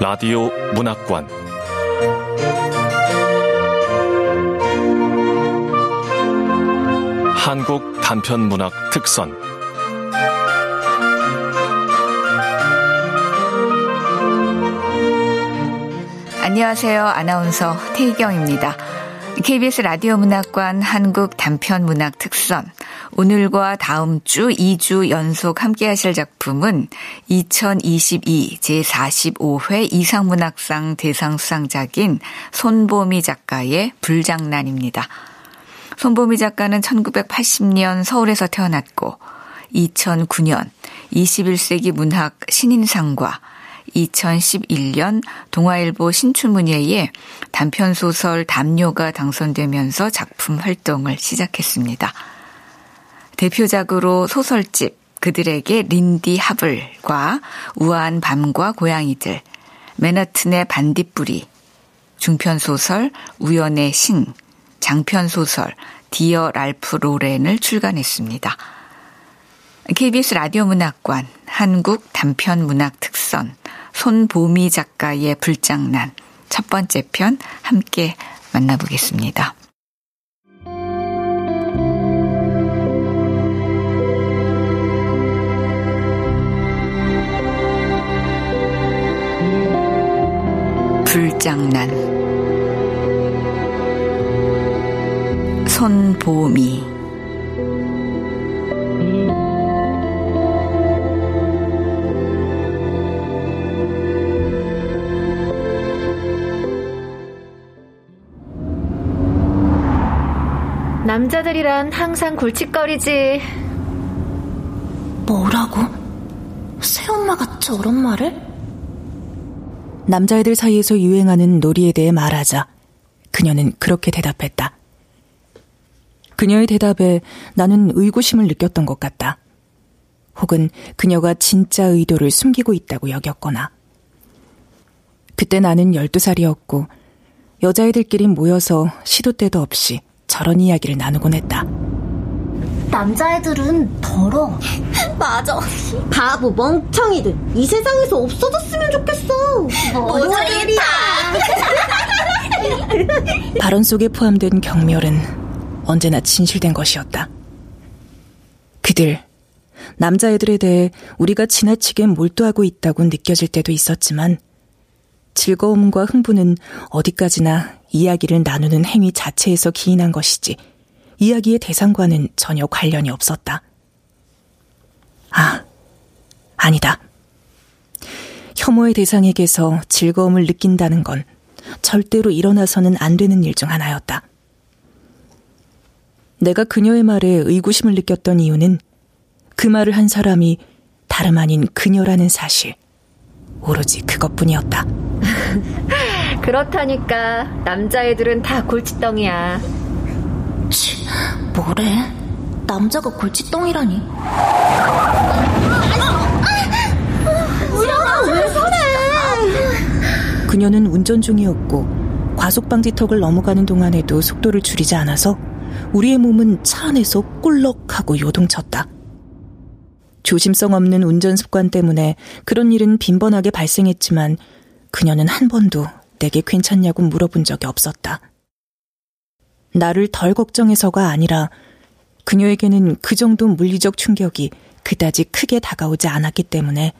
라디오 문학관. 한국 단편 문학 특선 안녕하세요. 아나운서 태희경입니다. KBS 라디오 문학관 한국 단편 문학 특선 오늘과 다음 주 2주 연속 함께 하실 작품은 2022 제45회 이상문학상 대상 수상작인 손보미 작가의 불장난입니다. 손보미 작가는 1980년 서울에서 태어났고 2009년 21세기 문학 신인상과 2011년 동아일보 신춘문예에 단편 소설 담요가 당선되면서 작품 활동을 시작했습니다. 대표작으로 소설집 그들에게 린디 하블과 우아한 밤과 고양이들, 맨하튼의 반딧불이, 중편소설 우연의 신, 장편소설 디어 랄프 로렌을 출간했습니다. KBS 라디오 문학관 한국 단편 문학 특선 손보미 작가의 불장난. 첫 번째 편 함께 만나보겠습니다. 불장난. 손보미 남자들이란 항상 골칫거리지. 뭐라고? 새엄마가 저런 말을? 남자애들 사이에서 유행하는 놀이에 대해 말하자 그녀는 그렇게 대답했다. 그녀의 대답에 나는 의구심을 느꼈던 것 같다. 혹은 그녀가 진짜 의도를 숨기고 있다고 여겼거나. 그때 나는 12살이었고 여자애들끼리 모여서 시도 때도 없이 저런 이야기를 나누곤 했다. 남자애들은 더러. 맞아. 바보 멍청이들. 이 세상에서 없어졌으면 좋겠어. 모조리다. 발언 속에 포함된 경멸은 언제나 진실된 것이었다. 그들, 남자애들에 대해 우리가 지나치게 몰두하고 있다고 느껴질 때도 있었지만 즐거움과 흥분은 어디까지나 이야기를 나누는 행위 자체에서 기인한 것이지 이야기의 대상과는 전혀 관련이 없었다. 아, 아니다. 혐오의 대상에게서 즐거움을 느낀다는 건 절대로 일어나서는 안 되는 일 중 하나였다. 내가 그녀의 말에 의구심을 느꼈던 이유는 그 말을 한 사람이 다름 아닌 그녀라는 사실. 오로지 그것뿐이었다. 그렇다니까 남자애들은 다 골칫덩이야. 치, 뭐래? 남자가 골칫덩이라니. 왜 그래? 그녀는 운전 중이었고 과속방지턱을 넘어가는 동안에도 속도를 줄이지 않아서 우리의 몸은 차 안에서 꿀럭하고 요동쳤다. 조심성 없는 운전 습관 때문에 그런 일은 빈번하게 발생했지만 그녀는 한 번도 내게 괜찮냐고 물어본 적이 없었다. 나를 덜 걱정해서가 아니라 그녀에게는 그 정도 물리적 충격이 그다지 크게 다가오지 않았기 때문에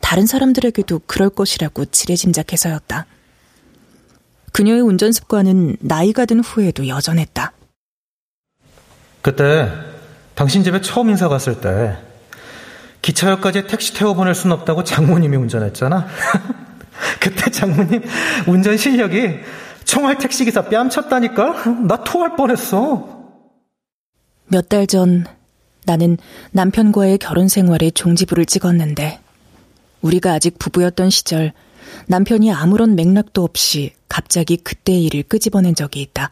다른 사람들에게도 그럴 것이라고 지레짐작해서였다. 그녀의 운전 습관은 나이가 든 후에도 여전했다. 그때 당신 집에 처음 인사 갔을 때 기차역까지 택시 태워 보낼 순 없다고 장모님이 운전했잖아. 그때 장모님 운전 실력이 총알 택시기사 뺨쳤다니까? 나 토할 뻔했어. 몇 달 전 나는 남편과의 결혼 생활에 종지부를 찍었는데 우리가 아직 부부였던 시절 남편이 아무런 맥락도 없이 갑자기 그때의 일을 끄집어낸 적이 있다.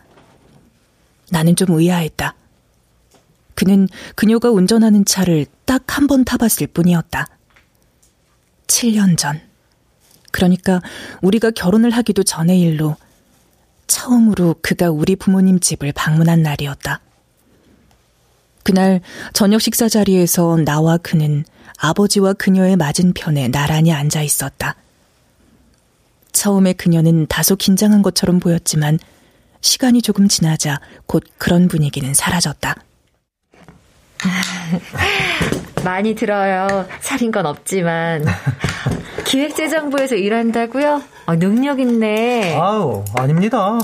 나는 좀 의아했다. 그는 그녀가 운전하는 차를 딱 한 번 타봤을 뿐이었다. 7년 전. 그러니까 우리가 결혼을 하기도 전의 일로 처음으로 그가 우리 부모님 집을 방문한 날이었다. 그날 저녁 식사 자리에서 나와 그는 아버지와 그녀의 맞은편에 나란히 앉아 있었다. 처음에 그녀는 다소 긴장한 것처럼 보였지만 시간이 조금 지나자 곧 그런 분위기는 사라졌다. 많이 들어요. 살인 건 없지만. 기획재정부에서 일한다고요? 어, 능력 있네. 아우, 아닙니다.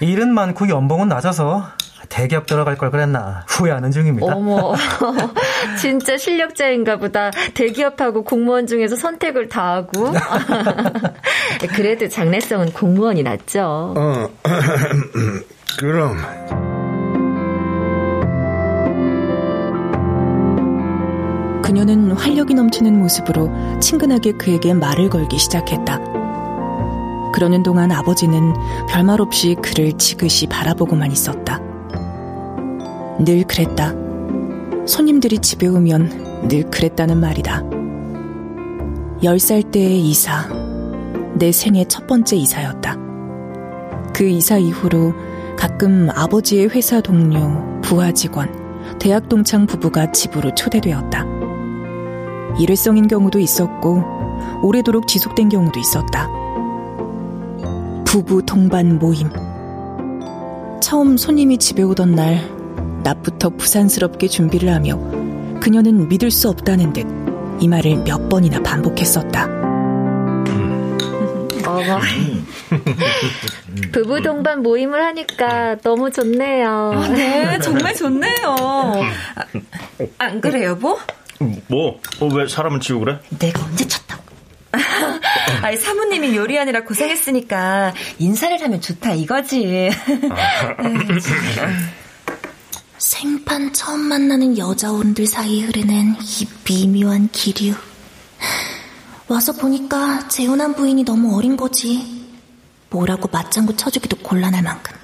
일은 많고 연봉은 낮아서 대기업 들어갈 걸 그랬나 후회하는 중입니다. 어머, 진짜 실력자인가 보다. 대기업하고 공무원 중에서 선택을 다 하고. 그래도 장래성은 공무원이 낫죠. 어, 그럼. 그녀는 활력이 넘치는 모습으로 친근하게 그에게 말을 걸기 시작했다. 그러는 동안 아버지는 별말 없이 그를 지그시 바라보고만 있었다. 늘 그랬다. 손님들이 집에 오면 늘 그랬다는 말이다. 10살 때의 이사, 내 생애 첫 번째 이사였다. 그 이사 이후로 가끔 아버지의 회사 동료, 부하 직원, 대학 동창 부부가 집으로 초대되었다. 일회성인 경우도 있었고, 오래도록 지속된 경우도 있었다. 부부 동반 모임. 처음 손님이 집에 오던 날, 낮부터 부산스럽게 준비를 하며 그녀는 믿을 수 없다는 듯 이 말을 몇 번이나 반복했었다. 어머. 부부 동반 모임을 하니까 너무 좋네요. 아, 네, 정말 좋네요. 아, 안 그래, 여보? 뭐? 어, 왜 사람을 치고 그래? 내가 언제 쳤다고? 아니, 사모님이 요리하느라 고생했으니까 인사를 하면 좋다 이거지. 생판 처음 만나는 여자 어른들 사이에 흐르는 이 미묘한 기류. 와서 보니까 재혼한 부인이 너무 어린 거지. 뭐라고 맞장구 쳐주기도 곤란할 만큼.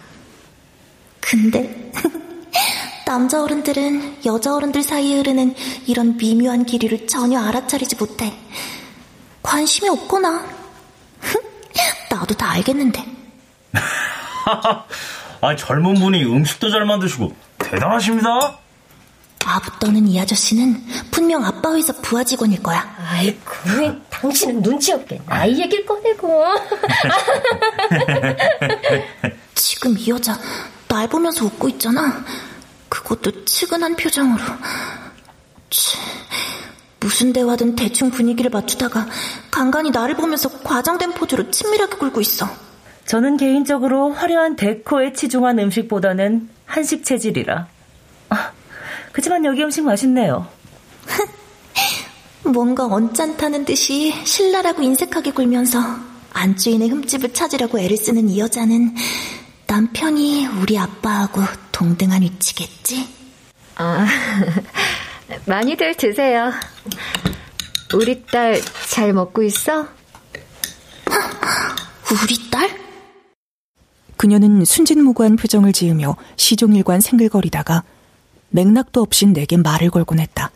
근데 남자 어른들은 여자 어른들 사이에 흐르는 이런 미묘한 기류를 전혀 알아차리지 못해. 관심이 없거나. 나도 다 알겠는데. 아니, 젊은 분이 음식도 잘 만드시고 대단하십니다. 아부 떠는 이 아저씨는 분명 아빠 회사 부하 직원일 거야. 아이고, 왜 당신은 눈치 없게 나이 얘기를 꺼내고. 지금 이 여자 날 보면서 웃고 있잖아. 그것도 측은한 표정으로. 치, 무슨 대화든 대충 분위기를 맞추다가 간간히 나를 보면서 과장된 포즈로 친밀하게 굴고 있어. 저는 개인적으로 화려한 데코에 치중한 음식보다는 한식 체질이라. 아, 그지만 여기 음식 맛있네요. 뭔가 언짢다는 듯이 신랄하고 인색하게 굴면서 안주인의 흠집을 찾으려고 애를 쓰는 이 여자는 남편이 우리 아빠하고 동등한 위치겠지? 아, 많이들 드세요. 우리 딸 잘 먹고 있어? 우리 딸? 그녀는 순진무구한 표정을 지으며 시종일관 생글거리다가 맥락도 없이 내게 말을 걸곤 했다.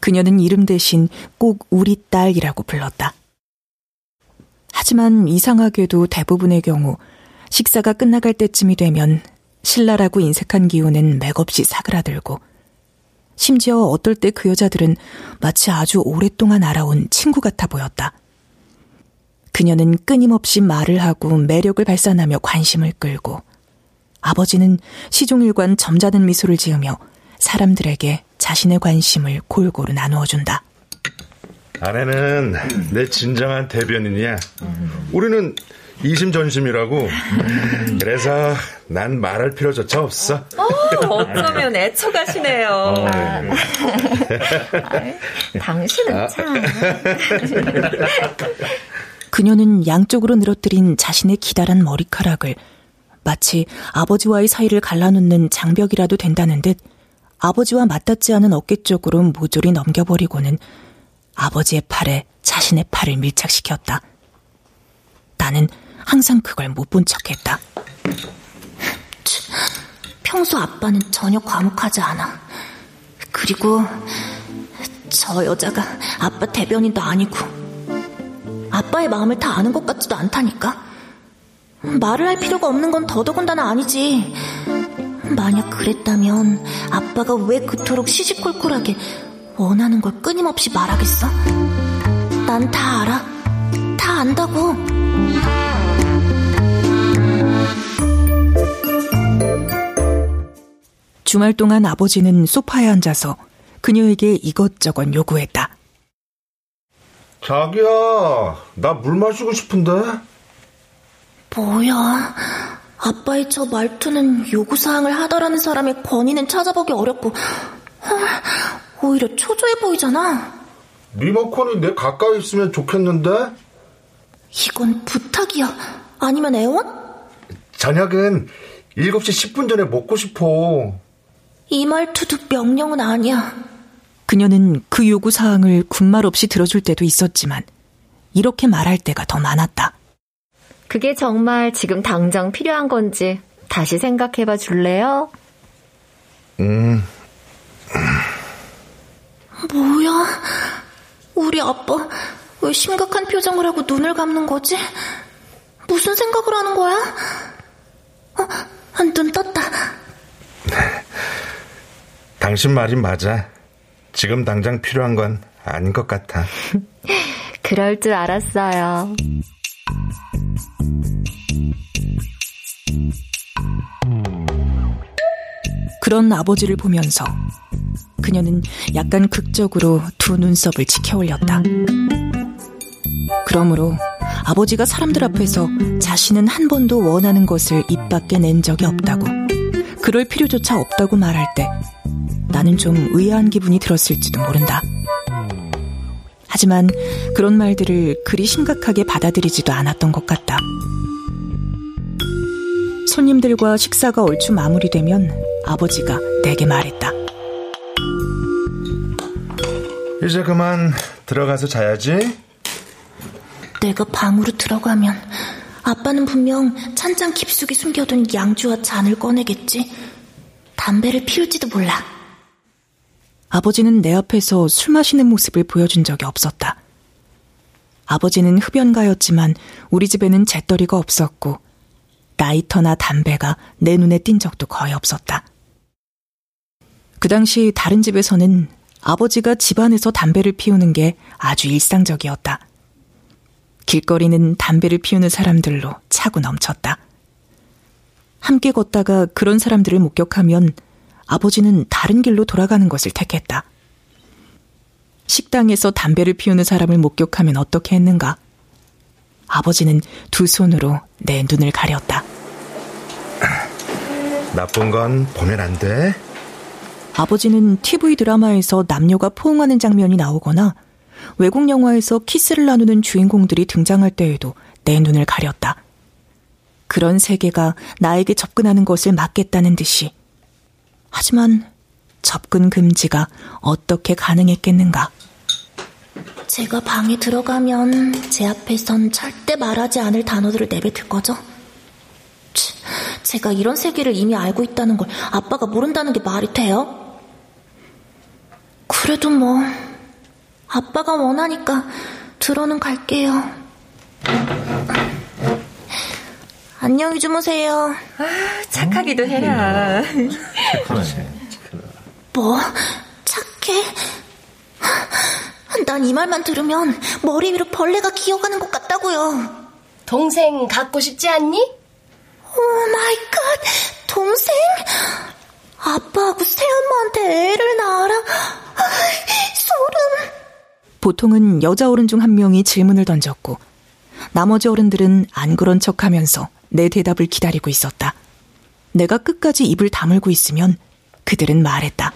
그녀는 이름 대신 꼭 우리 딸이라고 불렀다. 하지만 이상하게도 대부분의 경우 식사가 끝나갈 때쯤이 되면 신랄하고 인색한 기운은 맥없이 사그라들고 심지어 어떨 때 그 여자들은 마치 아주 오랫동안 알아온 친구 같아 보였다. 그녀는 끊임없이 말을 하고 매력을 발산하며 관심을 끌고 아버지는 시종일관 점잖은 미소를 지으며 사람들에게 자신의 관심을 골고루 나누어준다. 아내는 내 진정한 대변인이야. 우리는 이심전심이라고. 그래서 난 말할 필요조차 없어. 어, 어쩌면 애처가시네요. 어, 당신은 참. 그녀는 양쪽으로 늘어뜨린 자신의 기다란 머리카락을 마치 아버지와의 사이를 갈라놓는 장벽이라도 된다는 듯 아버지와 맞닿지 않은 어깨 쪽으로 모조리 넘겨버리고는 아버지의 팔에 자신의 팔을 밀착시켰다. 나는 항상 그걸 못 본 척했다. 평소 아빠는 전혀 과묵하지 않아. 그리고 저 여자가 아빠 대변인도 아니고 아빠의 마음을 다 아는 것 같지도 않다니까. 말을 할 필요가 없는 건 더더군다나 아니지. 만약 그랬다면 아빠가 왜 그토록 시시콜콜하게 원하는 걸 끊임없이 말하겠어? 난 다 알아. 다 안다고. 주말 동안 아버지는 소파에 앉아서 그녀에게 이것저것 요구했다. 자기야, 나 물 마시고 싶은데? 뭐야. 아빠의 저 말투는 요구사항을 하더라는 사람의 권위는 찾아보기 어렵고, 오히려 초조해 보이잖아. 리모컨이 내 가까이 있으면 좋겠는데? 이건 부탁이야. 아니면 애원? 저녁은 7시 10분 전에 먹고 싶어. 이 말투도 명령은 아니야. 그녀는 그 요구 사항을 군말 없이 들어줄 때도 있었지만 이렇게 말할 때가 더 많았다. 그게 정말 지금 당장 필요한 건지 다시 생각해봐 줄래요? 음. 뭐야? 우리 아빠 왜 심각한 표정을 하고 눈을 감는 거지? 무슨 생각을 하는 거야? 어, 눈 떴다. 당신 말이 맞아. 지금 당장 필요한 건 아닌 것 같아. 그럴 줄 알았어요. 그런 아버지를 보면서 그녀는 약간 극적으로 두 눈썹을 치켜 올렸다. 그러므로 아버지가 사람들 앞에서 자신은 한 번도 원하는 것을 입 밖에 낸 적이 없다고, 그럴 필요조차 없다고 말할 때 나는 좀 의아한 기분이 들었을지도 모른다. 하지만 그런 말들을 그리 심각하게 받아들이지도 않았던 것 같다. 손님들과 식사가 얼추 마무리되면 아버지가 내게 말했다. 이제 그만 들어가서 자야지. 내가 방으로 들어가면 아빠는 분명 찬장 깊숙이 숨겨둔 양주와 잔을 꺼내겠지. 담배를 피울지도 몰라. 아버지는 내 앞에서 술 마시는 모습을 보여준 적이 없었다. 아버지는 흡연가였지만 우리 집에는 재떨이가 없었고 라이터나 담배가 내 눈에 띈 적도 거의 없었다. 그 당시 다른 집에서는 아버지가 집안에서 담배를 피우는 게 아주 일상적이었다. 길거리는 담배를 피우는 사람들로 차고 넘쳤다. 함께 걷다가 그런 사람들을 목격하면 아버지는 다른 길로 돌아가는 것을 택했다. 식당에서 담배를 피우는 사람을 목격하면 어떻게 했는가? 아버지는 두 손으로 내 눈을 가렸다. 나쁜 건 보면 안 돼. 아버지는 TV 드라마에서 남녀가 포옹하는 장면이 나오거나 외국 영화에서 키스를 나누는 주인공들이 등장할 때에도 내 눈을 가렸다. 그런 세계가 나에게 접근하는 것을 막겠다는 듯이. 하지만 접근 금지가 어떻게 가능했겠는가? 제가 방에 들어가면 제 앞에선 절대 말하지 않을 단어들을 내뱉을 거죠? 치, 제가 이런 세계를 이미 알고 있다는 걸 아빠가 모른다는 게 말이 돼요? 그래도 뭐 아빠가 원하니까 들어는 갈게요. 안녕히 주무세요. 아, 착하기도 해라. 뭐? 착해? 난 이 말만 들으면 머리 위로 벌레가 기어가는 것 같다고요. 동생 갖고 싶지 않니? oh my god, 동생? 아빠하고 새엄마한테 애를 낳아라. 소름. 보통은 여자 어른 중 한 명이 질문을 던졌고 나머지 어른들은 안 그런 척 하면서 내 대답을 기다리고 있었다. 내가 끝까지 입을 다물고 있으면 그들은 말했다.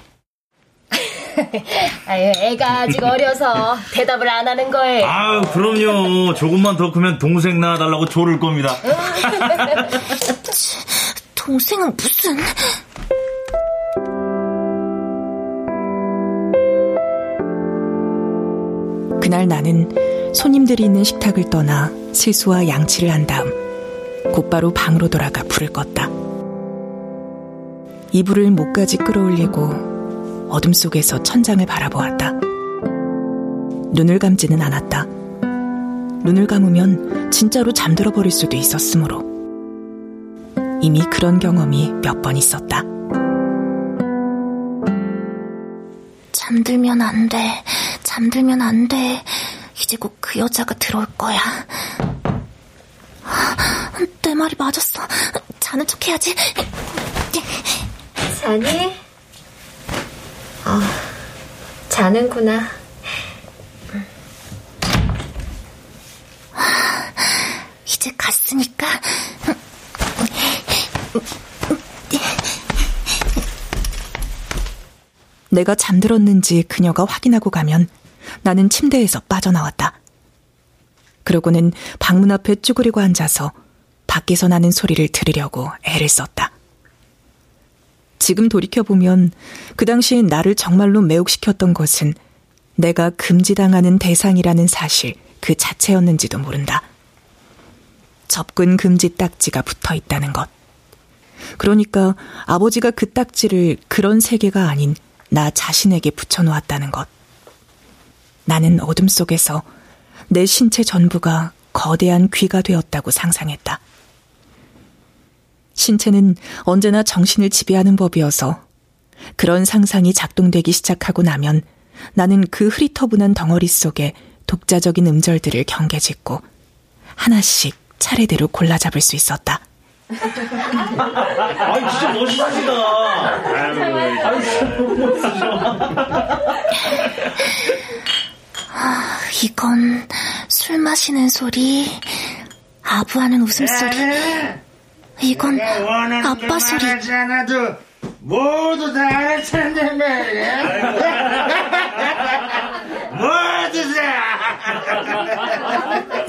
아유, 애가 아직 어려서 대답을 안 하는 거예요. 아유, 그럼요. 조금만 더 크면 동생 낳아달라고 조를 겁니다. 동생은 무슨... 그날 나는 손님들이 있는 식탁을 떠나 세수와 양치를 한 다음 곧바로 방으로 돌아가 불을 껐다. 이불을 목까지 끌어올리고 어둠 속에서 천장을 바라보았다. 눈을 감지는 않았다. 눈을 감으면 진짜로 잠들어 버릴 수도 있었으므로 이미 그런 경험이 몇 번 있었다. 잠들면 안 돼. 잠들면 안 돼. 이제 곧 그 여자가 들어올 거야. 내 말이 맞았어. 자는 척 해야지. 자니? 어, 자는구나. 이제 갔으니까. 내가 잠들었는지 그녀가 확인하고 가면 나는 침대에서 빠져나왔다. 그러고는 방문 앞에 쭈그리고 앉아서 밖에서 나는 소리를 들으려고 애를 썼다. 지금 돌이켜보면 그 당시 나를 정말로 매혹시켰던 것은 내가 금지당하는 대상이라는 사실 그 자체였는지도 모른다. 접근 금지 딱지가 붙어 있다는 것. 그러니까 아버지가 그 딱지를 그런 세계가 아닌 나 자신에게 붙여놓았다는 것. 나는 어둠 속에서 내 신체 전부가 거대한 귀가 되었다고 상상했다. 신체는 언제나 정신을 지배하는 법이어서 그런 상상이 작동되기 시작하고 나면 나는 그 흐릿터분한 덩어리 속에 독자적인 음절들을 경계짓고 하나씩 차례대로 골라 잡을 수 있었다. 아, 진짜 멋있으시다. 아, 이건 술 마시는 소리, 아부하는 웃음소리. 이건 아빠 소리. 않아도 모두 다 알아듣는 말이야. 모두 다.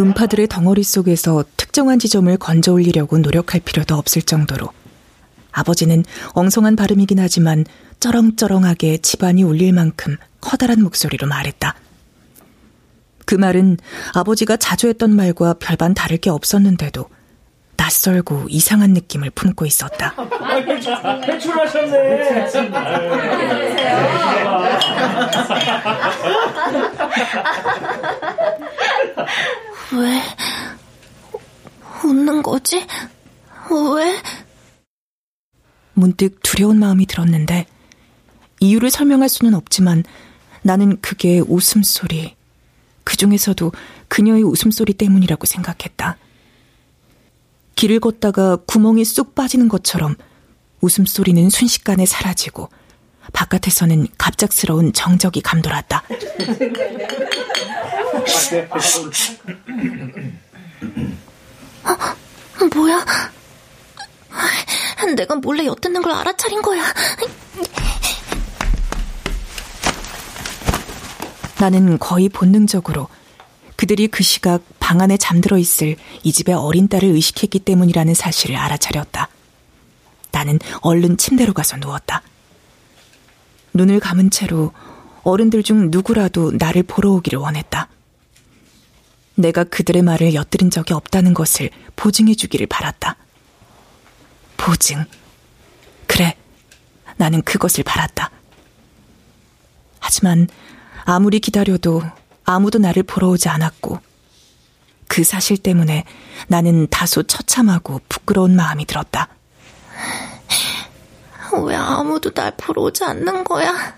음파들의 덩어리 속에서 특정한 지점을 건져 올리려고 노력할 필요도 없을 정도로 아버지는 엉성한 발음이긴 하지만 쩌렁쩌렁하게 집안이 울릴 만큼 커다란 목소리로 말했다. 그 말은 아버지가 자주 했던 말과 별반 다를 게 없었는데도 낯설고 이상한 느낌을 품고 있었다. 퇴출하셨네. 왜 웃는 거지? 왜? 문득 두려운 마음이 들었는데 이유를 설명할 수는 없지만 나는 그게 웃음소리, 그 중에서도 그녀의 웃음소리 때문이라고 생각했다. 길을 걷다가 구멍이 쑥 빠지는 것처럼 웃음소리는 순식간에 사라지고 바깥에서는 갑작스러운 정적이 감돌았다. 어, 뭐야? 내가 몰래 엿듣는 걸 알아차린 거야. 나는 거의 본능적으로 그들이 그 시각 방 안에 잠들어 있을 이 집의 어린 딸을 의식했기 때문이라는 사실을 알아차렸다. 나는 얼른 침대로 가서 누웠다. 눈을 감은 채로 어른들 중 누구라도 나를 보러 오기를 원했다. 내가 그들의 말을 엿들은 적이 없다는 것을 보증해 주기를 바랐다. 보증. 그래. 나는 그것을 바랐다. 하지만 아무리 기다려도 아무도 나를 보러 오지 않았고 그 사실 때문에 나는 다소 처참하고 부끄러운 마음이 들었다. 왜 아무도 날 보러 오지 않는 거야?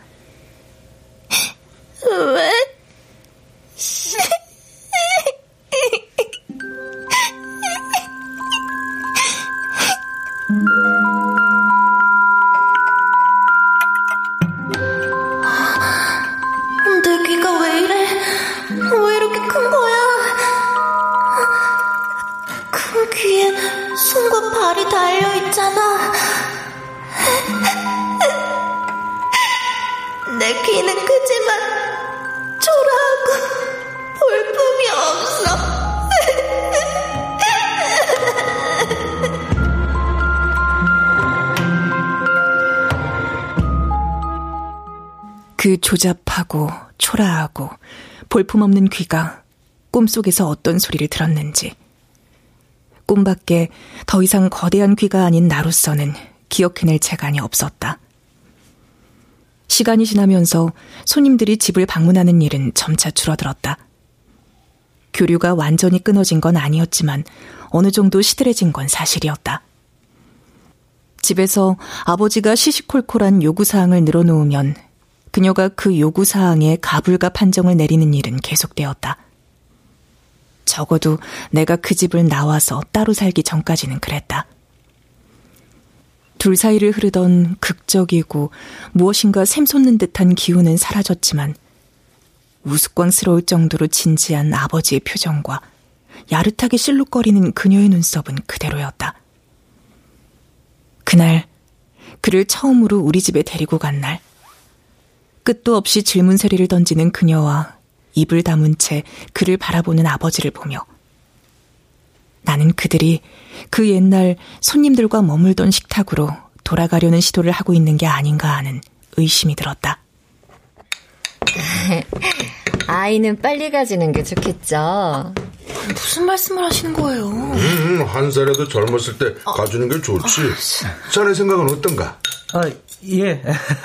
왜? 그 조잡하고 초라하고 볼품없는 귀가 꿈속에서 어떤 소리를 들었는지 꿈밖에 더 이상 거대한 귀가 아닌 나로서는 기억해낼 재간이 없었다. 시간이 지나면서 손님들이 집을 방문하는 일은 점차 줄어들었다. 교류가 완전히 끊어진 건 아니었지만 어느 정도 시들해진 건 사실이었다. 집에서 아버지가 시시콜콜한 요구사항을 늘어놓으면 그녀가 그 요구 사항에 가불과 판정을 내리는 일은 계속되었다. 적어도 내가 그 집을 나와서 따로 살기 전까지는 그랬다. 둘 사이를 흐르던 극적이고 무엇인가 샘솟는 듯한 기운은 사라졌지만 우스꽝스러울 정도로 진지한 아버지의 표정과 야릇하게 실룩거리는 그녀의 눈썹은 그대로였다. 그날 그를 처음으로 우리 집에 데리고 간 날, 끝도 없이 질문 세리를 던지는 그녀와 입을 다문 채 그를 바라보는 아버지를 보며 나는 그들이 그 옛날 손님들과 머물던 식탁으로 돌아가려는 시도를 하고 있는 게 아닌가 하는 의심이 들었다. 아이는 빨리 가지는 게 좋겠죠. 무슨 말씀을 하시는 거예요? 음, 한 살이라도 젊었을 때 가주는 게 좋지. 아, 자네 생각은 어떤가? 아, 예.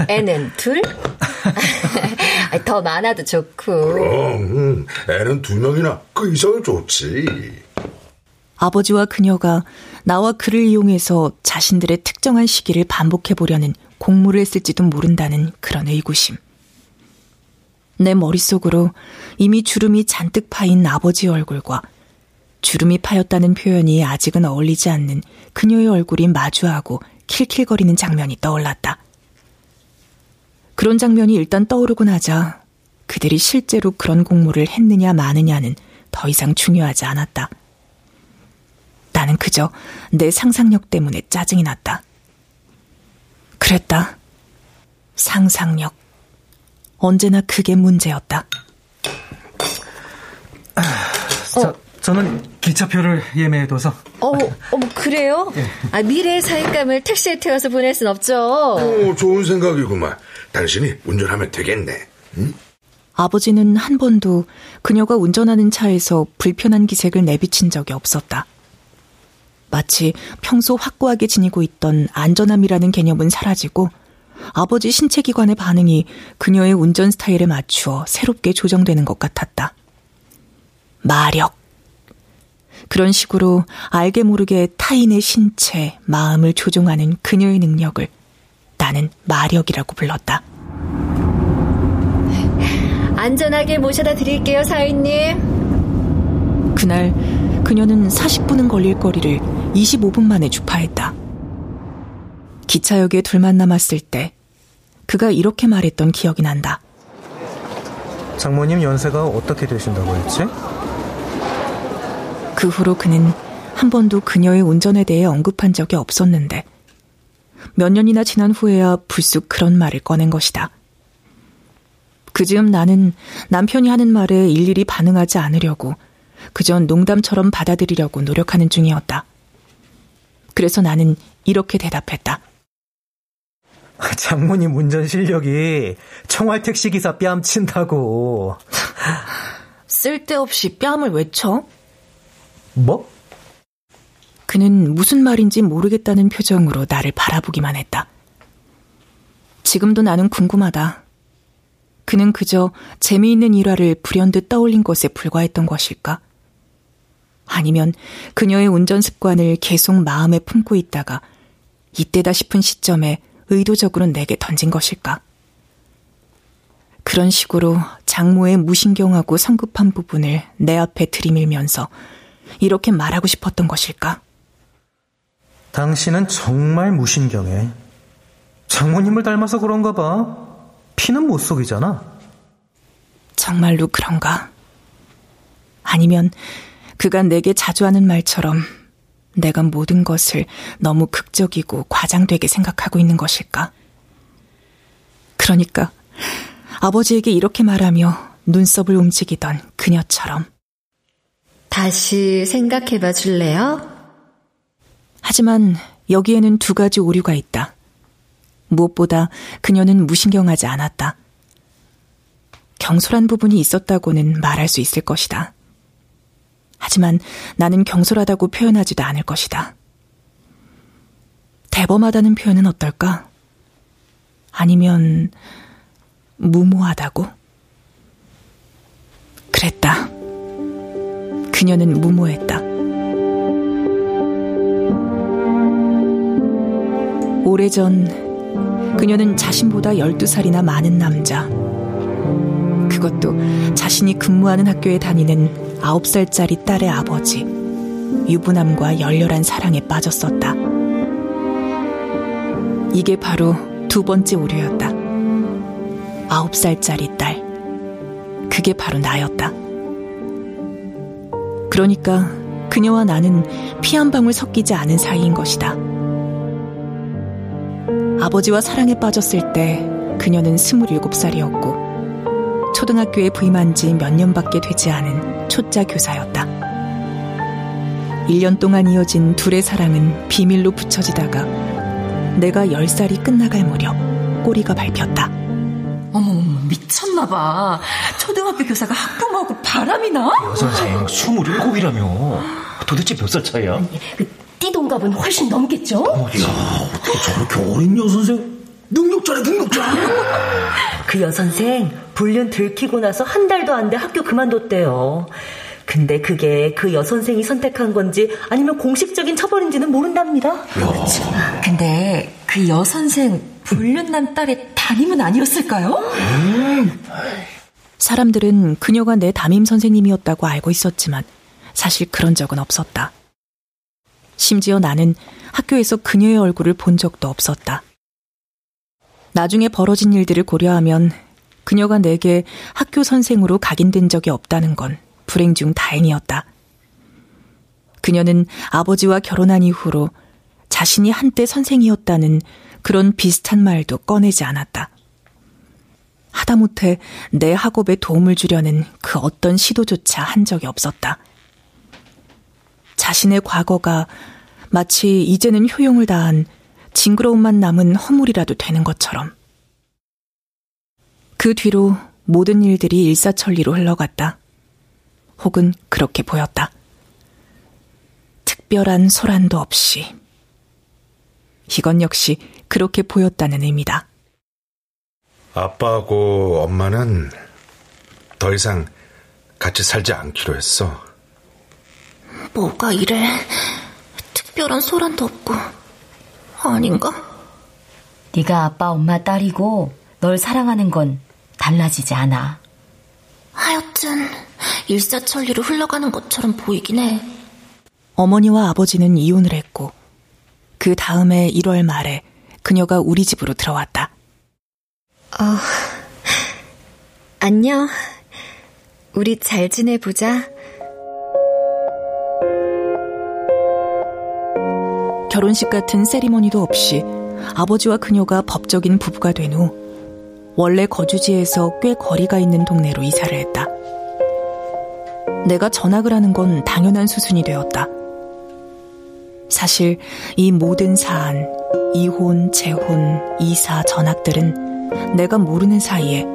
애는 둘? 더 많아도 좋고. 그럼, 음, 애는 두 명이나 그 이상은 좋지. 아버지와 그녀가 나와 그를 이용해서 자신들의 특정한 시기를 반복해 보려는 공모를 했을지도 모른다는 그런 의구심. 내 머릿속으로 이미 주름이 잔뜩 파인 아버지 얼굴과 주름이 파였다는 표현이 아직은 어울리지 않는 그녀의 얼굴이 마주하고 킬킬거리는 장면이 떠올랐다. 그런 장면이 일단 떠오르고 나자 그들이 실제로 그런 공모를 했느냐 마느냐는 더 이상 중요하지 않았다. 나는 그저 내 상상력 때문에 짜증이 났다. 그랬다. 상상력. 언제나 그게 문제였다. 저, 저는 기차표를 예매해둬서. 어, 어 그래요? 예. 아, 미래의 사익감을 택시에 태워서 보낼 순 없죠. 오, 좋은 생각이구만. 당신이 운전하면 되겠네. 응? 아버지는 한 번도 그녀가 운전하는 차에서 불편한 기색을 내비친 적이 없었다. 마치 평소 확고하게 지니고 있던 안전함이라는 개념은 사라지고 아버지 신체기관의 반응이 그녀의 운전 스타일에 맞추어 새롭게 조정되는 것 같았다. 마력. 그런 식으로 알게 모르게 타인의 신체, 마음을 조종하는 그녀의 능력을 나는 마력이라고 불렀다. 안전하게 모셔다 드릴게요, 사위님. 그날 그녀는 40분은 걸릴 거리를 25분 만에 주파했다. 기차역에 둘만 남았을 때 그가 이렇게 말했던 기억이 난다. 장모님 연세가 어떻게 되신다고 했지? 그 후로 그는 한 번도 그녀의 운전에 대해 언급한 적이 없었는데 몇 년이나 지난 후에야 불쑥 그런 말을 꺼낸 것이다. 그 즈음 나는 남편이 하는 말에 일일이 반응하지 않으려고 그저 농담처럼 받아들이려고 노력하는 중이었다. 그래서 나는 이렇게 대답했다. 장모님 운전 실력이 청활 택시 기사 뺨친다고. 쓸데없이 뺨을 외쳐? 뭐? 그는 무슨 말인지 모르겠다는 표정으로 나를 바라보기만 했다. 지금도 나는 궁금하다. 그는 그저 재미있는 일화를 불현듯 떠올린 것에 불과했던 것일까? 아니면 그녀의 운전 습관을 계속 마음에 품고 있다가 이때다 싶은 시점에 의도적으로 내게 던진 것일까? 그런 식으로 장모의 무신경하고 성급한 부분을 내 앞에 들이밀면서 이렇게 말하고 싶었던 것일까? 당신은 정말 무신경해. 장모님을 닮아서 그런가 봐. 피는 못 속이잖아. 정말로 그런가? 아니면 그가 내게 자주 하는 말처럼 내가 모든 것을 너무 극적이고 과장되게 생각하고 있는 것일까? 그러니까 아버지에게 이렇게 말하며 눈썹을 움직이던 그녀처럼 다시 생각해 봐 줄래요? 하지만 여기에는 두 가지 오류가 있다. 무엇보다 그녀는 무신경하지 않았다. 경솔한 부분이 있었다고는 말할 수 있을 것이다. 하지만 나는 경솔하다고 표현하지도 않을 것이다. 대범하다는 표현은 어떨까? 아니면 무모하다고? 그랬다. 그녀는 무모했다. 오래전 그녀는 자신보다 12살이나 많은 남자. 그것도 자신이 근무하는 학교에 다니는 9살짜리 딸의 아버지. 유부남과 열렬한 사랑에 빠졌었다. 이게 바로 두 번째 오류였다. 9살짜리 딸. 그게 바로 나였다. 그러니까 그녀와 나는 피 한 방울 섞이지 않은 사이인 것이다. 아버지와 사랑에 빠졌을 때 그녀는 27살이었고 초등학교에 부임한 지 몇 년밖에 되지 않은 초짜 교사였다. 1년 동안 이어진 둘의 사랑은 비밀로 붙여지다가 내가 10살이 끝나갈 무렵 꼬리가 밟혔다. 어머, 미쳤나봐. 초등학교 교사가 학부모하고 바람이 나? 여선생 27이라며. 도대체 몇 살 차이야? 그 띠동갑은 훨씬 넘겠죠? 어디야, 어떻게 저렇게 어린 여선생? 능력자네, 능력자! 그 여선생 불륜 들키고 나서 한 달도 안 돼 학교 그만뒀대요. 근데 그게 그 여선생이 선택한 건지 아니면 공식적인 처벌인지는 모른답니다. 그렇죠. 근데 그 여선생 불륜남 딸의 담임은 아니었을까요? 음. 사람들은 그녀가 내 담임 선생님이었다고 알고 있었지만 사실 그런 적은 없었다. 심지어 나는 학교에서 그녀의 얼굴을 본 적도 없었다. 나중에 벌어진 일들을 고려하면 그녀가 내게 학교 선생으로 각인된 적이 없다는 건 불행 중 다행이었다. 그녀는 아버지와 결혼한 이후로 자신이 한때 선생이었다는 그런 비슷한 말도 꺼내지 않았다. 하다못해 내 학업에 도움을 주려는 그 어떤 시도조차 한 적이 없었다. 자신의 과거가 마치 이제는 효용을 다한 징그러움만 남은 허물이라도 되는 것처럼. 그 뒤로 모든 일들이 일사천리로 흘러갔다. 혹은 그렇게 보였다. 특별한 소란도 없이. 이건 역시 그렇게 보였다는 의미다. 아빠하고 엄마는 더 이상 같이 살지 않기로 했어. 뭐가 이래? 특별한 소란도 없고 아닌가? 네가 아빠 엄마 딸이고 널 사랑하는 건 달라지지 않아. 하여튼 일사천리로 흘러가는 것처럼 보이긴 해. 어머니와 아버지는 이혼을 했고 그 다음에 1월 말에 그녀가 우리 집으로 들어왔다. 어, 안녕. 우리 잘 지내보자. 결혼식 같은 세리머니도 없이 아버지와 그녀가 법적인 부부가 된 후 원래 거주지에서 꽤 거리가 있는 동네로 이사를 했다. 내가 전학을 하는 건 당연한 수순이 되었다. 사실 이 모든 사안, 이혼, 재혼, 이사, 전학들은 내가 모르는 사이에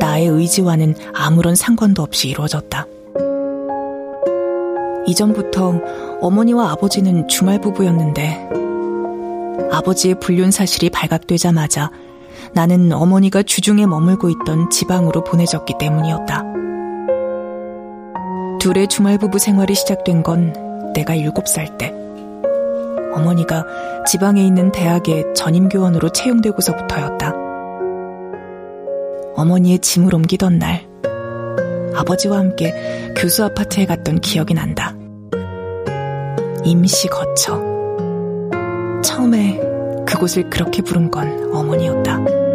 나의 의지와는 아무런 상관도 없이 이루어졌다. 이전부터 어머니와 아버지는 주말 부부였는데 아버지의 불륜 사실이 발각되자마자 나는 어머니가 주중에 머물고 있던 지방으로 보내졌기 때문이었다. 둘의 주말 부부 생활이 시작된 건 내가 7살 때. 어머니가 지방에 있는 대학에 전임교원으로 채용되고서부터였다. 어머니의 짐을 옮기던 날, 아버지와 함께 교수 아파트에 갔던 기억이 난다. 임시 거처. 처음에 그곳을 그렇게 부른 건 어머니였다.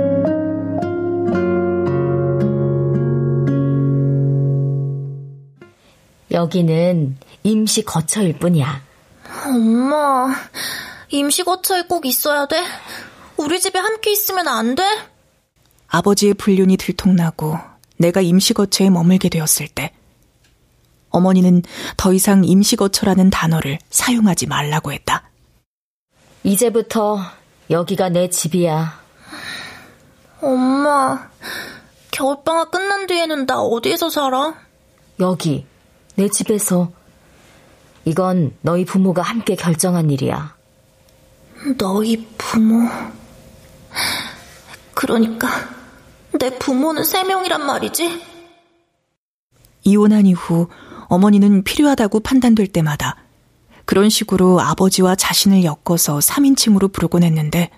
여기는 임시 거처일 뿐이야. 엄마, 임시 거처에 꼭 있어야 돼? 우리 집에 함께 있으면 안 돼? 아버지의 불륜이 들통나고 내가 임시거처에 머물게 되었을 때 어머니는 더 이상 임시거처라는 단어를 사용하지 말라고 했다. 이제부터 여기가 내 집이야. 엄마, 겨울방학 끝난 뒤에는 나 어디에서 살아? 여기, 내 집에서. 이건 너희 부모가 함께 결정한 일이야. 너희 부모. 그러니까 내 부모는 세 명이란 말이지? 이혼한 이후 어머니는 필요하다고 판단될 때마다 그런 식으로 아버지와 자신을 엮어서 3인칭으로 부르곤 했는데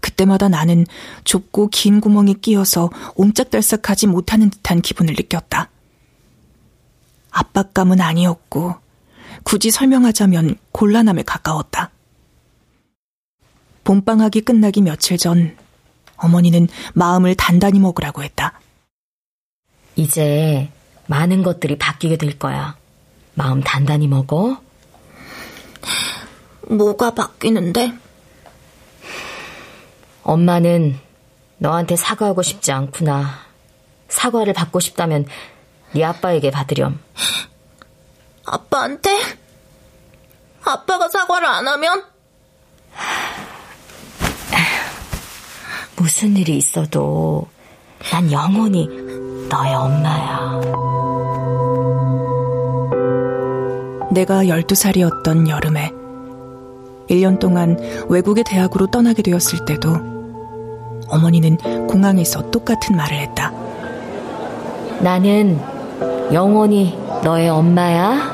그때마다 나는 좁고 긴 구멍에 끼어서 옴짝달싹하지 못하는 듯한 기분을 느꼈다. 압박감은 아니었고 굳이 설명하자면 곤란함에 가까웠다. 봄방학이 끝나기 며칠 전 어머니는 마음을 단단히 먹으라고 했다. 이제 많은 것들이 바뀌게 될 거야. 마음 단단히 먹어. 뭐가 바뀌는데? 엄마는 너한테 사과하고 싶지 않구나. 사과를 받고 싶다면 네 아빠에게 받으렴. 아빠한테? 아빠가 사과를 안 하면? 무슨 일이 있어도 난 영원히 너의 엄마야. 내가 12살이었던 여름에 1년 동안 외국의 대학으로 떠나게 되었을 때도 어머니는 공항에서 똑같은 말을 했다. 나는 영원히 너의 엄마야.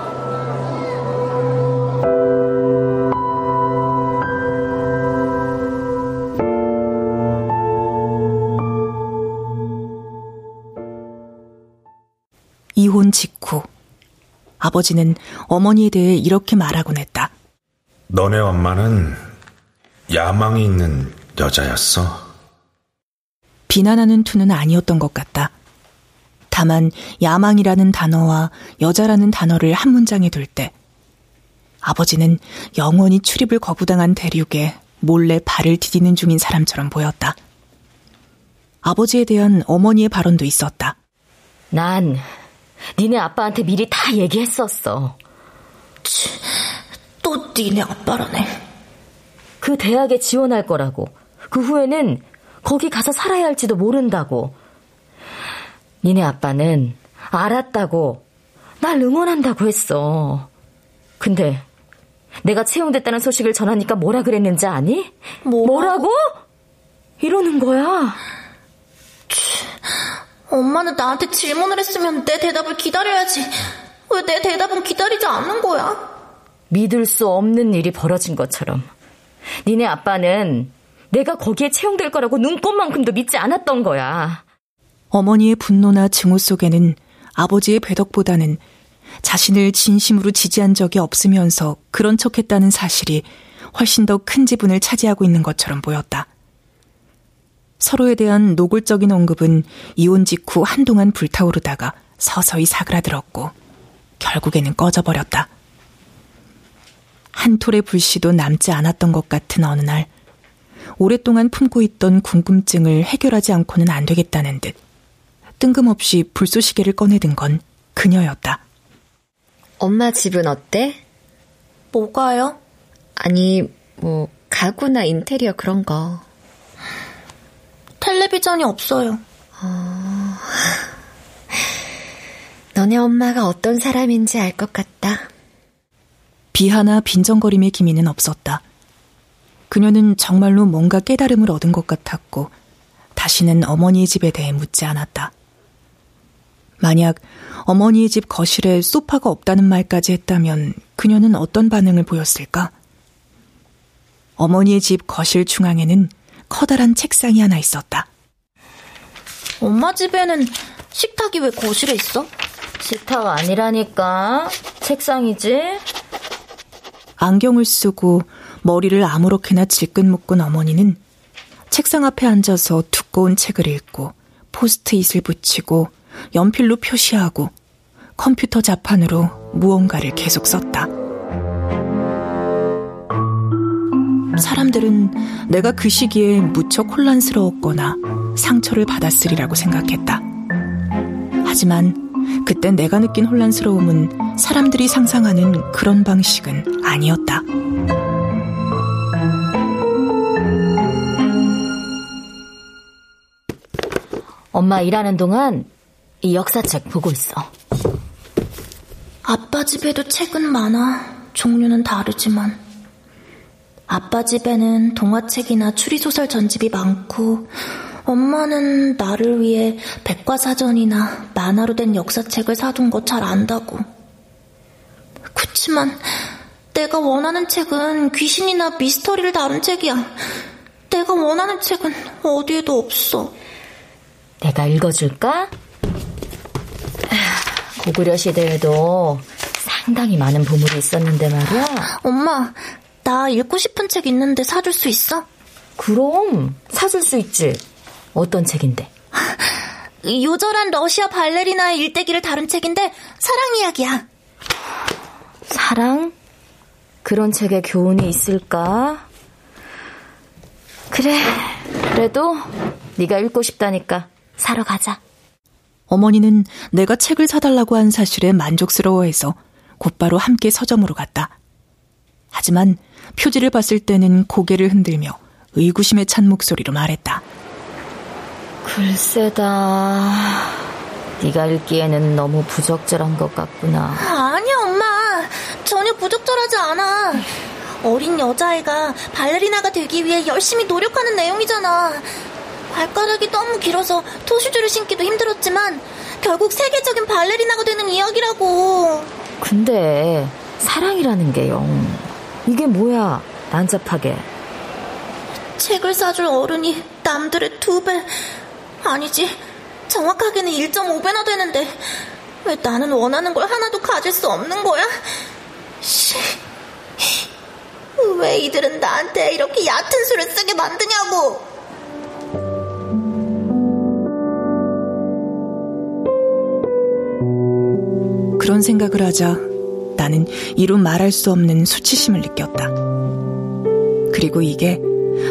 아버지는 어머니에 대해 이렇게 말하곤 했다. 너네 엄마는 야망이 있는 여자였어. 비난하는 투는 아니었던 것 같다. 다만 야망이라는 단어와 여자라는 단어를 한 문장에 둘 때 아버지는 영원히 출입을 거부당한 대륙에 몰래 발을 디디는 중인 사람처럼 보였다. 아버지에 대한 어머니의 발언도 있었다. 난 니네 아빠한테 미리 다 얘기했었어. 치, 또 니네 아빠라네. 그 대학에 지원할 거라고. 그 후에는 거기 가서 살아야 할지도 모른다고. 니네 아빠는 알았다고. 날 응원한다고 했어. 근데 내가 채용됐다는 소식을 전하니까 뭐라 그랬는지 아니? 뭐? 뭐라고? 이러는 거야. 엄마는 나한테 질문을 했으면 내 대답을 기다려야지. 왜 내 대답은 기다리지 않는 거야? 믿을 수 없는 일이 벌어진 것처럼. 니네 아빠는 내가 거기에 채용될 거라고 눈꽃만큼도 믿지 않았던 거야. 어머니의 분노나 증오 속에는 아버지의 배덕보다는 자신을 진심으로 지지한 적이 없으면서 그런 척 했다는 사실이 훨씬 더 큰 지분을 차지하고 있는 것처럼 보였다. 서로에 대한 노골적인 언급은 이혼 직후 한동안 불타오르다가 서서히 사그라들었고 결국에는 꺼져버렸다. 한 톨의 불씨도 남지 않았던 것 같은 어느 날 오랫동안 품고 있던 궁금증을 해결하지 않고는 안 되겠다는 듯 뜬금없이 불쏘시개를 꺼내든 건 그녀였다. 엄마 집은 어때? 뭐가요? 아니, 뭐, 가구나 인테리어 그런 거. 텔레비전이 없어요. 어... 너네 엄마가 어떤 사람인지 알 것 같다. 비하나 빈정거림의 기미는 없었다. 그녀는 정말로 뭔가 깨달음을 얻은 것 같았고, 다시는 어머니의 집에 대해 묻지 않았다. 만약 어머니의 집 거실에 소파가 없다는 말까지 했다면 그녀는 어떤 반응을 보였을까? 어머니의 집 거실 중앙에는 커다란 책상이 하나 있었다. 엄마 집에는 식탁이 왜 거실에 있어? 식탁 아니라니까. 책상이지. 안경을 쓰고 머리를 아무렇게나 질끈 묶은 어머니는 책상 앞에 앉아서 두꺼운 책을 읽고 포스트잇을 붙이고 연필로 표시하고 컴퓨터 자판으로 무언가를 계속 썼다. 사람들은 내가 그 시기에 무척 혼란스러웠거나 상처를 받았으리라고 생각했다. 하지만 그때 내가 느낀 혼란스러움은 사람들이 상상하는 그런 방식은 아니었다. 엄마 일하는 동안 이 역사책 보고 있어. 아빠 집에도 책은 많아. 종류는 다르지만. 아빠 집에는 동화책이나 추리소설 전집이 많고, 엄마는 나를 위해 백과사전이나 만화로 된 역사책을 사둔 거 잘 안다고. 그치만 내가 원하는 책은 귀신이나 미스터리를 다룬 책이야. 내가 원하는 책은 어디에도 없어. 내가 읽어줄까? 고구려 시대에도 상당히 많은 보물이 있었는데 말이야. 엄마, 나 읽고 싶은 책 있는데 사줄 수 있어? 그럼 사줄 수 있지. 어떤 책인데? 요절한 러시아 발레리나의 일대기를 다룬 책인데 사랑 이야기야. 사랑? 그런 책에 교훈이 있을까? 그래, 그래도 네가 읽고 싶다니까 사러 가자. 어머니는 내가 책을 사달라고 한 사실에 만족스러워해서 곧바로 함께 서점으로 갔다. 하지만 표지를 봤을 때는 고개를 흔들며 의구심에 찬 목소리로 말했다. 글쎄다. 네가 읽기에는 너무 부적절한 것 같구나. 아니야, 엄마. 전혀 부적절하지 않아. 어린 여자애가 발레리나가 되기 위해 열심히 노력하는 내용이잖아. 발가락이 너무 길어서 토슈즈를 신기도 힘들었지만 결국 세계적인 발레리나가 되는 이야기라고. 근데 사랑이라는 게요. 이게 뭐야? 난잡하게. 책을 사줄 어른이 남들의 두 배, 아니지. 정확하게는 1.5배나 되는데 왜 나는 원하는 걸 하나도 가질 수 없는 거야? 씨. 왜 이들은 나한테 이렇게 얕은 수를 쓰게 만드냐고. 그런 생각을 하자 나는 이루 말할 수 없는 수치심을 느꼈다. 그리고 이게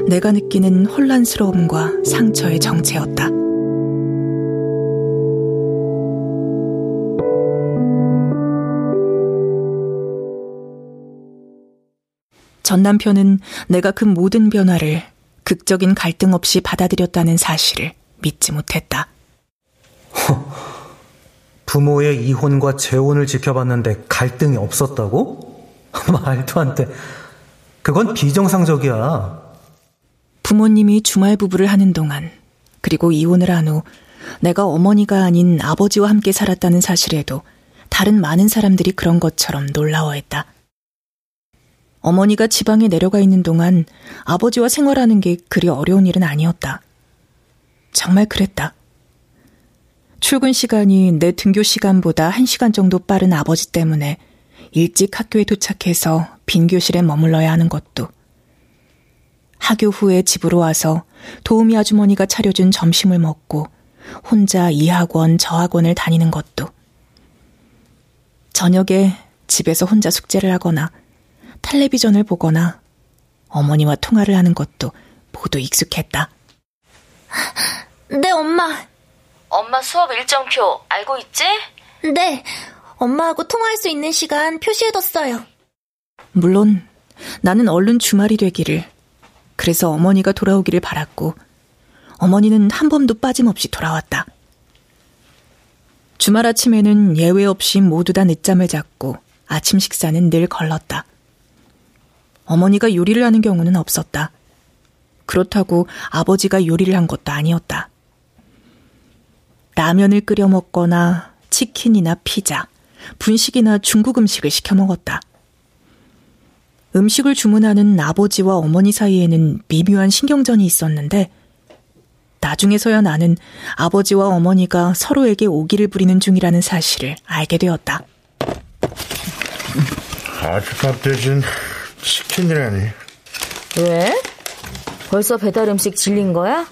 내가 느끼는 혼란스러움과 상처의 정체였다. 전 남편은 내가 그 모든 변화를 극적인 갈등 없이 받아들였다는 사실을 믿지 못했다. 부모의 이혼과 재혼을 지켜봤는데 갈등이 없었다고? 말도 안 돼. 그건 비정상적이야. 부모님이 주말 부부를 하는 동안, 그리고 이혼을 한 후, 내가 어머니가 아닌 아버지와 함께 살았다는 사실에도 다른 많은 사람들이 그런 것처럼 놀라워했다. 어머니가 지방에 내려가 있는 동안 아버지와 생활하는 게 그리 어려운 일은 아니었다. 정말 그랬다. 출근 시간이 내 등교 시간보다 1시간 정도 빠른 아버지 때문에 일찍 학교에 도착해서 빈 교실에 머물러야 하는 것도, 학교 후에 집으로 와서 도우미 아주머니가 차려준 점심을 먹고 혼자 이 학원, 저 학원을 다니는 것도, 저녁에 집에서 혼자 숙제를 하거나 텔레비전을 보거나 어머니와 통화를 하는 것도 모두 익숙했다. 네, 엄마. 엄마 수업 일정표 알고 있지? 네. 엄마하고 통화할 수 있는 시간 표시해뒀어요. 물론 나는 얼른 주말이 되기를 그래서 어머니가 돌아오기를 바랐고 어머니는 한 번도 빠짐없이 돌아왔다. 주말 아침에는 예외 없이 모두 다 늦잠을 잤고 아침 식사는 늘 걸렀다. 어머니가 요리를 하는 경우는 없었다. 그렇다고 아버지가 요리를 한 것도 아니었다. 라면을 끓여 먹거나 치킨이나 피자, 분식이나 중국 음식을 시켜 먹었다. 음식을 주문하는 아버지와 어머니 사이에는 미묘한 신경전이 있었는데, 나중에서야 나는 아버지와 어머니가 서로에게 오기를 부리는 중이라는 사실을 알게 되었다. 아주밥 대신 치킨이라니. 왜? 벌써 배달 음식 질린 거야?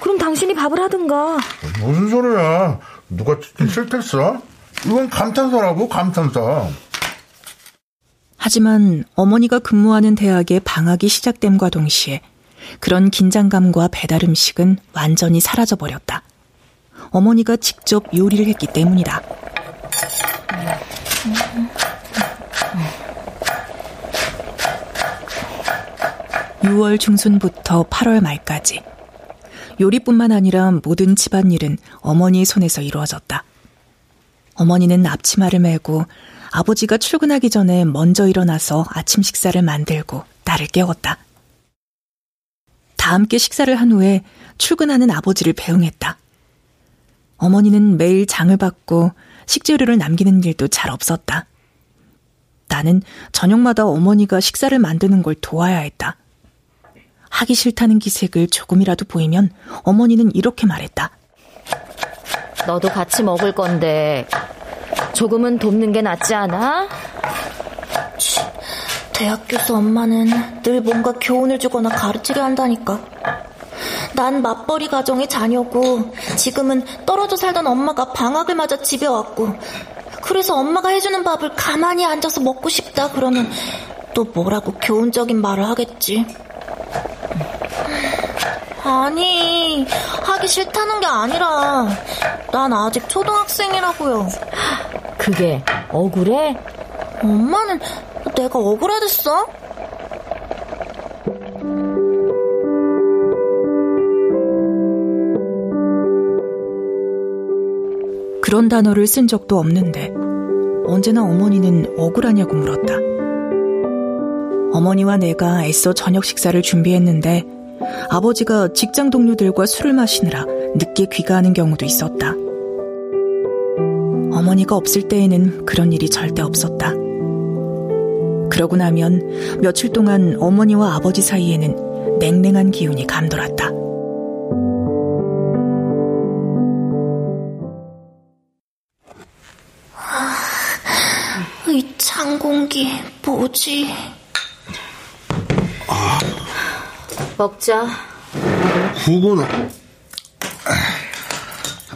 그럼 당신이 밥을 하든가. 무슨 소리야? 누가 치킨 싫댔어? 이건 감탄사라고, 감탄사. 하지만 어머니가 근무하는 대학의 방학이 시작됨과 동시에 그런 긴장감과 배달 음식은 완전히 사라져버렸다. 어머니가 직접 요리를 했기 때문이다. 6월 중순부터 8월 말까지 요리뿐만 아니라 모든 집안일은 어머니의 손에서 이루어졌다. 어머니는 앞치마를 메고 아버지가 출근하기 전에 먼저 일어나서 아침 식사를 만들고 나를 깨웠다. 다 함께 식사를 한 후에 출근하는 아버지를 배웅했다. 어머니는 매일 장을 받고 식재료를 남기는 일도 잘 없었다. 나는 저녁마다 어머니가 식사를 만드는 걸 도와야 했다. 하기 싫다는 기색을 조금이라도 보이면 어머니는 이렇게 말했다. 너도 같이 먹을 건데 조금은 돕는 게 낫지 않아? 대학 교수 엄마는 늘 뭔가 교훈을 주거나 가르치려 한다니까. 난 맞벌이 가정의 자녀고 지금은 떨어져 살던 엄마가 방학을 맞아 집에 왔고 그래서 엄마가 해주는 밥을 가만히 앉아서 먹고 싶다 그러면 또 뭐라고 교훈적인 말을 하겠지. 아니, 하기 싫다는 게 아니라 난 아직 초등학생이라고요. 그게 억울해? 엄마는 내가 억울해졌어? 그런 단어를 쓴 적도 없는데 언제나 어머니는 억울하냐고 물었다. 어머니와 내가 애써 저녁 식사를 준비했는데 아버지가 직장 동료들과 술을 마시느라 늦게 귀가하는 경우도 있었다. 어머니가 없을 때에는 그런 일이 절대 없었다. 그러고 나면 며칠 동안 어머니와 아버지 사이에는 냉랭한 기운이 감돌았다. 이 찬 공기 뭐지? 먹자. 후구는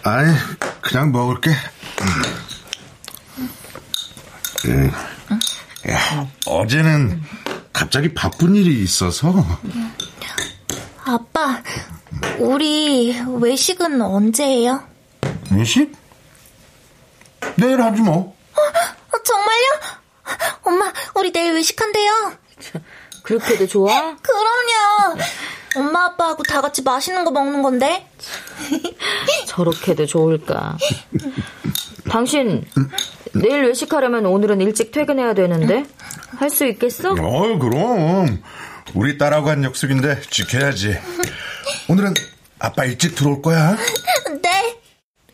아니 그냥 먹을게. 음. 야, 어제는 갑자기 바쁜 일이 있어서. 아빠, 우리 외식은 언제 해요? 외식? 내일 하지 뭐. 어, 정말요? 엄마, 우리 내일 외식한대요. 그렇게도 좋아? 그럼요. 엄마 아빠하고 다 같이 맛있는 거 먹는 건데. 저렇게도 좋을까? 당신 내일 외식하려면 오늘은 일찍 퇴근해야 되는데 할 수 있겠어? 어, 그럼 우리 딸하고 한 약속인데 지켜야지. 오늘은 아빠 일찍 들어올 거야. 네.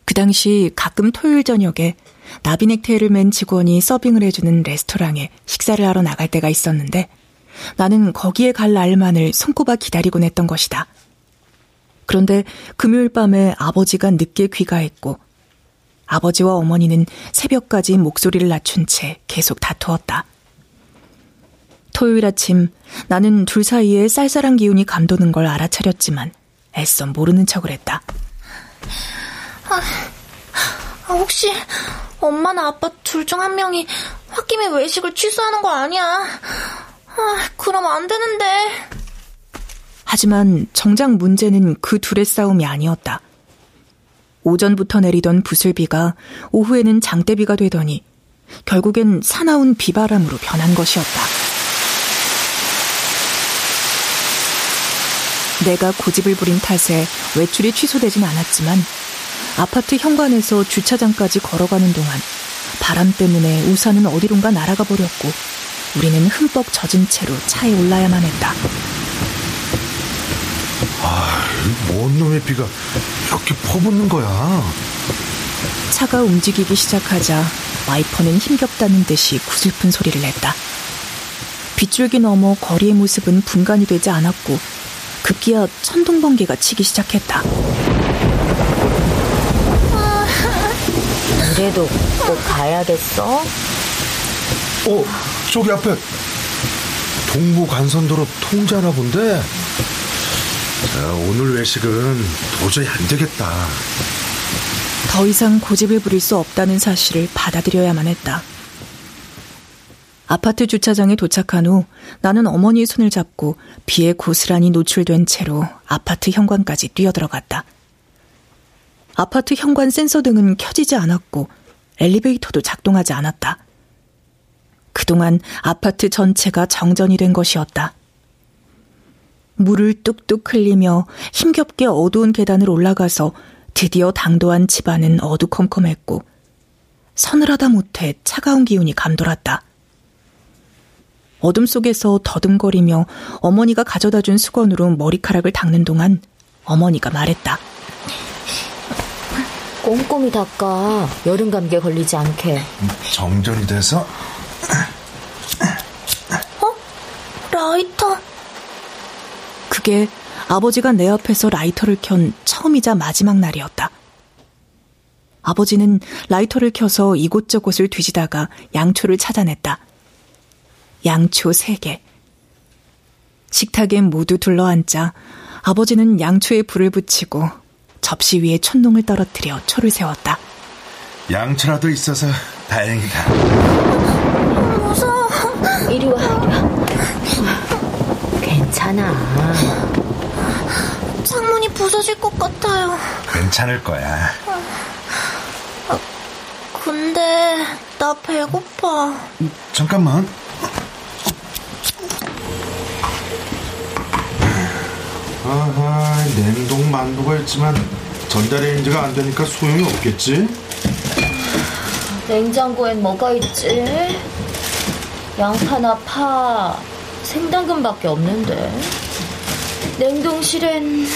그 당시 가끔 토요일 저녁에 나비넥타이를 맨 직원이 서빙을 해주는 레스토랑에 식사를 하러 나갈 때가 있었는데 나는 거기에 갈 날만을 손꼽아 기다리곤 했던 것이다. 그런데 금요일 밤에 아버지가 늦게 귀가했고 아버지와 어머니는 새벽까지 목소리를 낮춘 채 계속 다투었다. 토요일 아침 나는 둘 사이에 쌀쌀한 기운이 감도는 걸 알아차렸지만 애써 모르는 척을 했다. 아, 아, 혹시 엄마나 아빠 둘 중 한 명이 홧김에 외식을 취소하는 거 아니야? 아, 그럼 안 되는데. 하지만 정작 문제는 그 둘의 싸움이 아니었다. 오전부터 내리던 부슬비가 오후에는 장대비가 되더니 결국엔 사나운 비바람으로 변한 것이었다. 내가 고집을 부린 탓에 외출이 취소되진 않았지만 아파트 현관에서 주차장까지 걸어가는 동안 바람 때문에 우산은 어디론가 날아가 버렸고 우리는 흠뻑 젖은 채로 차에 올라야만 했다. 아, 뭔 놈의 비가 이렇게 퍼붓는 거야. 차가 움직이기 시작하자 와이퍼는 힘겹다는 듯이 구슬픈 소리를 냈다. 빗줄기 넘어 거리의 모습은 분간이 되지 않았고 급기야 천둥번개가 치기 시작했다. 그래도 꼭 가야겠어? 어, 저기 앞에 동부 간선도로 통제하나 본데. 자, 오늘 외식은 도저히 안 되겠다. 더 이상 고집을 부릴 수 없다는 사실을 받아들여야만 했다. 아파트 주차장에 도착한 후 나는 어머니의 손을 잡고 비에 고스란히 노출된 채로 아파트 현관까지 뛰어들어갔다. 아파트 현관 센서 등은 켜지지 않았고 엘리베이터도 작동하지 않았다. 그동안 아파트 전체가 정전이 된 것이었다. 물을 뚝뚝 흘리며 힘겹게 어두운 계단을 올라가서 드디어 당도한 집안은 어두컴컴했고 서늘하다 못해 차가운 기운이 감돌았다. 어둠 속에서 더듬거리며 어머니가 가져다 준 수건으로 머리카락을 닦는 동안 어머니가 말했다. 꼼꼼히 닦아 여름 감기에 걸리지 않게. 정전이 돼서 라이터. 그게 아버지가 내 앞에서 라이터를 켠 처음이자 마지막 날이었다. 아버지는 라이터를 켜서 이곳저곳을 뒤지다가 양초를 찾아냈다. 양초 세 개. 식탁에 모두 둘러앉자 아버지는 양초에 불을 붙이고 접시 위에 촛농을 떨어뜨려 초를 세웠다. 양초라도 있어서 다행이다. 무서워. 이리 와, 이리 와. 괜찮아. 창문이 부서질 것 같아요. 괜찮을 거야. 근데 나 배고파. 잠깐만. 아하, 냉동 만두가 있지만 전자레인지가 안 되니까 소용이 없겠지? 냉장고엔 뭐가 있지? 양파나 파, 생당근밖에 없는데. 냉동실엔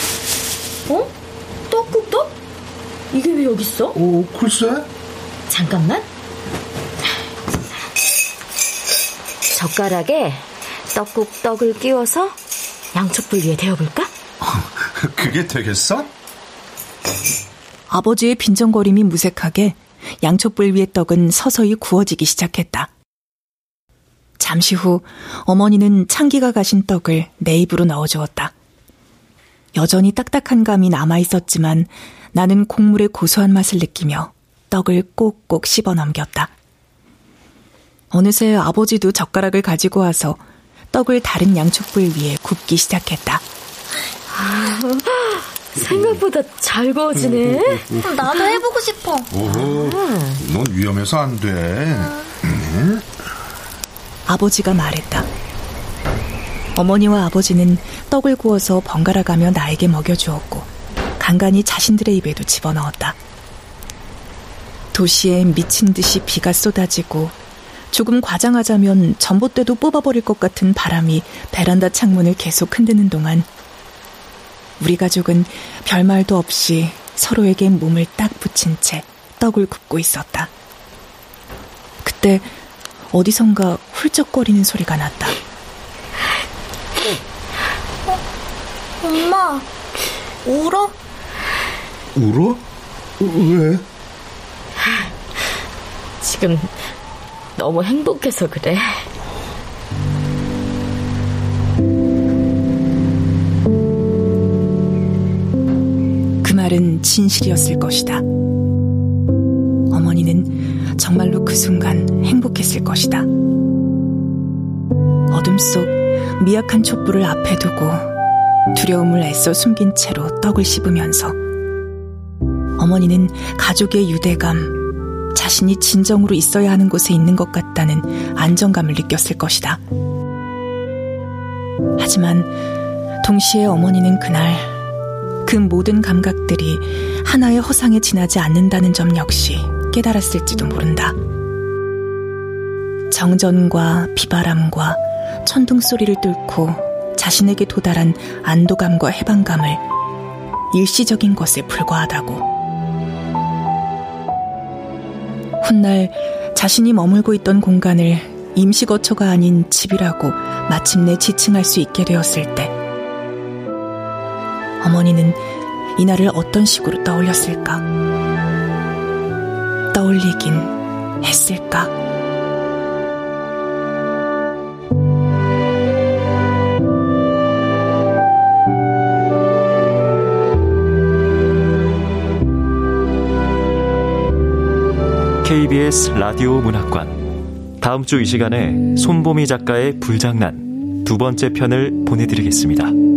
어? 떡국떡? 이게 왜 여기 있어? 오, 글쎄. 잠깐만. 젓가락에 떡국떡을 끼워서 양쪽불 위에 데워볼까? 그게 되겠어? 아버지의 빈정거림이 무색하게 양초불 위의 떡은 서서히 구워지기 시작했다. 잠시 후 어머니는 창기가 가신 떡을 내 입으로 넣어주었다. 여전히 딱딱한 감이 남아 있었지만 나는 콩물의 고소한 맛을 느끼며 떡을 꼭꼭 씹어 넘겼다. 어느새 아버지도 젓가락을 가지고 와서 떡을 다른 양초불 위에 굽기 시작했다. 생각보다 잘 구워지네. 나도 해보고 싶어. 오, 넌 위험해서 안 돼. 응? 아버지가 말했다. 어머니와 아버지는 떡을 구워서 번갈아 가며 나에게 먹여주었고, 간간히 자신들의 입에도 집어넣었다. 도시에 미친 듯이 비가 쏟아지고, 조금 과장하자면 전봇대도 뽑아버릴 것 같은 바람이 베란다 창문을 계속 흔드는 동안, 우리 가족은 별말도 없이 서로에게 몸을 딱 붙인 채 떡을 굽고 있었다. 그때 어디선가 훌쩍거리는 소리가 났다. 엄마, 울어? 울어? 왜? 지금 너무 행복해서 그래. 그 말은 진실이었을 것이다. 어머니는 정말로 그 순간 행복했을 것이다. 어둠 속 미약한 촛불을 앞에 두고 두려움을 애써 숨긴 채로 떡을 씹으면서 어머니는 가족의 유대감, 자신이 진정으로 있어야 하는 곳에 있는 것 같다는 안정감을 느꼈을 것이다. 하지만 동시에 어머니는 그날 그 모든 감각들이 하나의 허상에 지나지 않는다는 점 역시 깨달았을지도 모른다. 정전과 비바람과 천둥 소리를 뚫고 자신에게 도달한 안도감과 해방감을 일시적인 것에 불과하다고. 훗날 자신이 머물고 있던 공간을 임시 거처가 아닌 집이라고 마침내 지칭할 수 있게 되었을 때, 어머니는 이날을 어떤 식으로 떠올렸을까? 떠올리긴 했을까? KBS 라디오 문학관. 다음 주 이 시간에 손보미 작가의 불장난 두 번째 편을 보내드리겠습니다.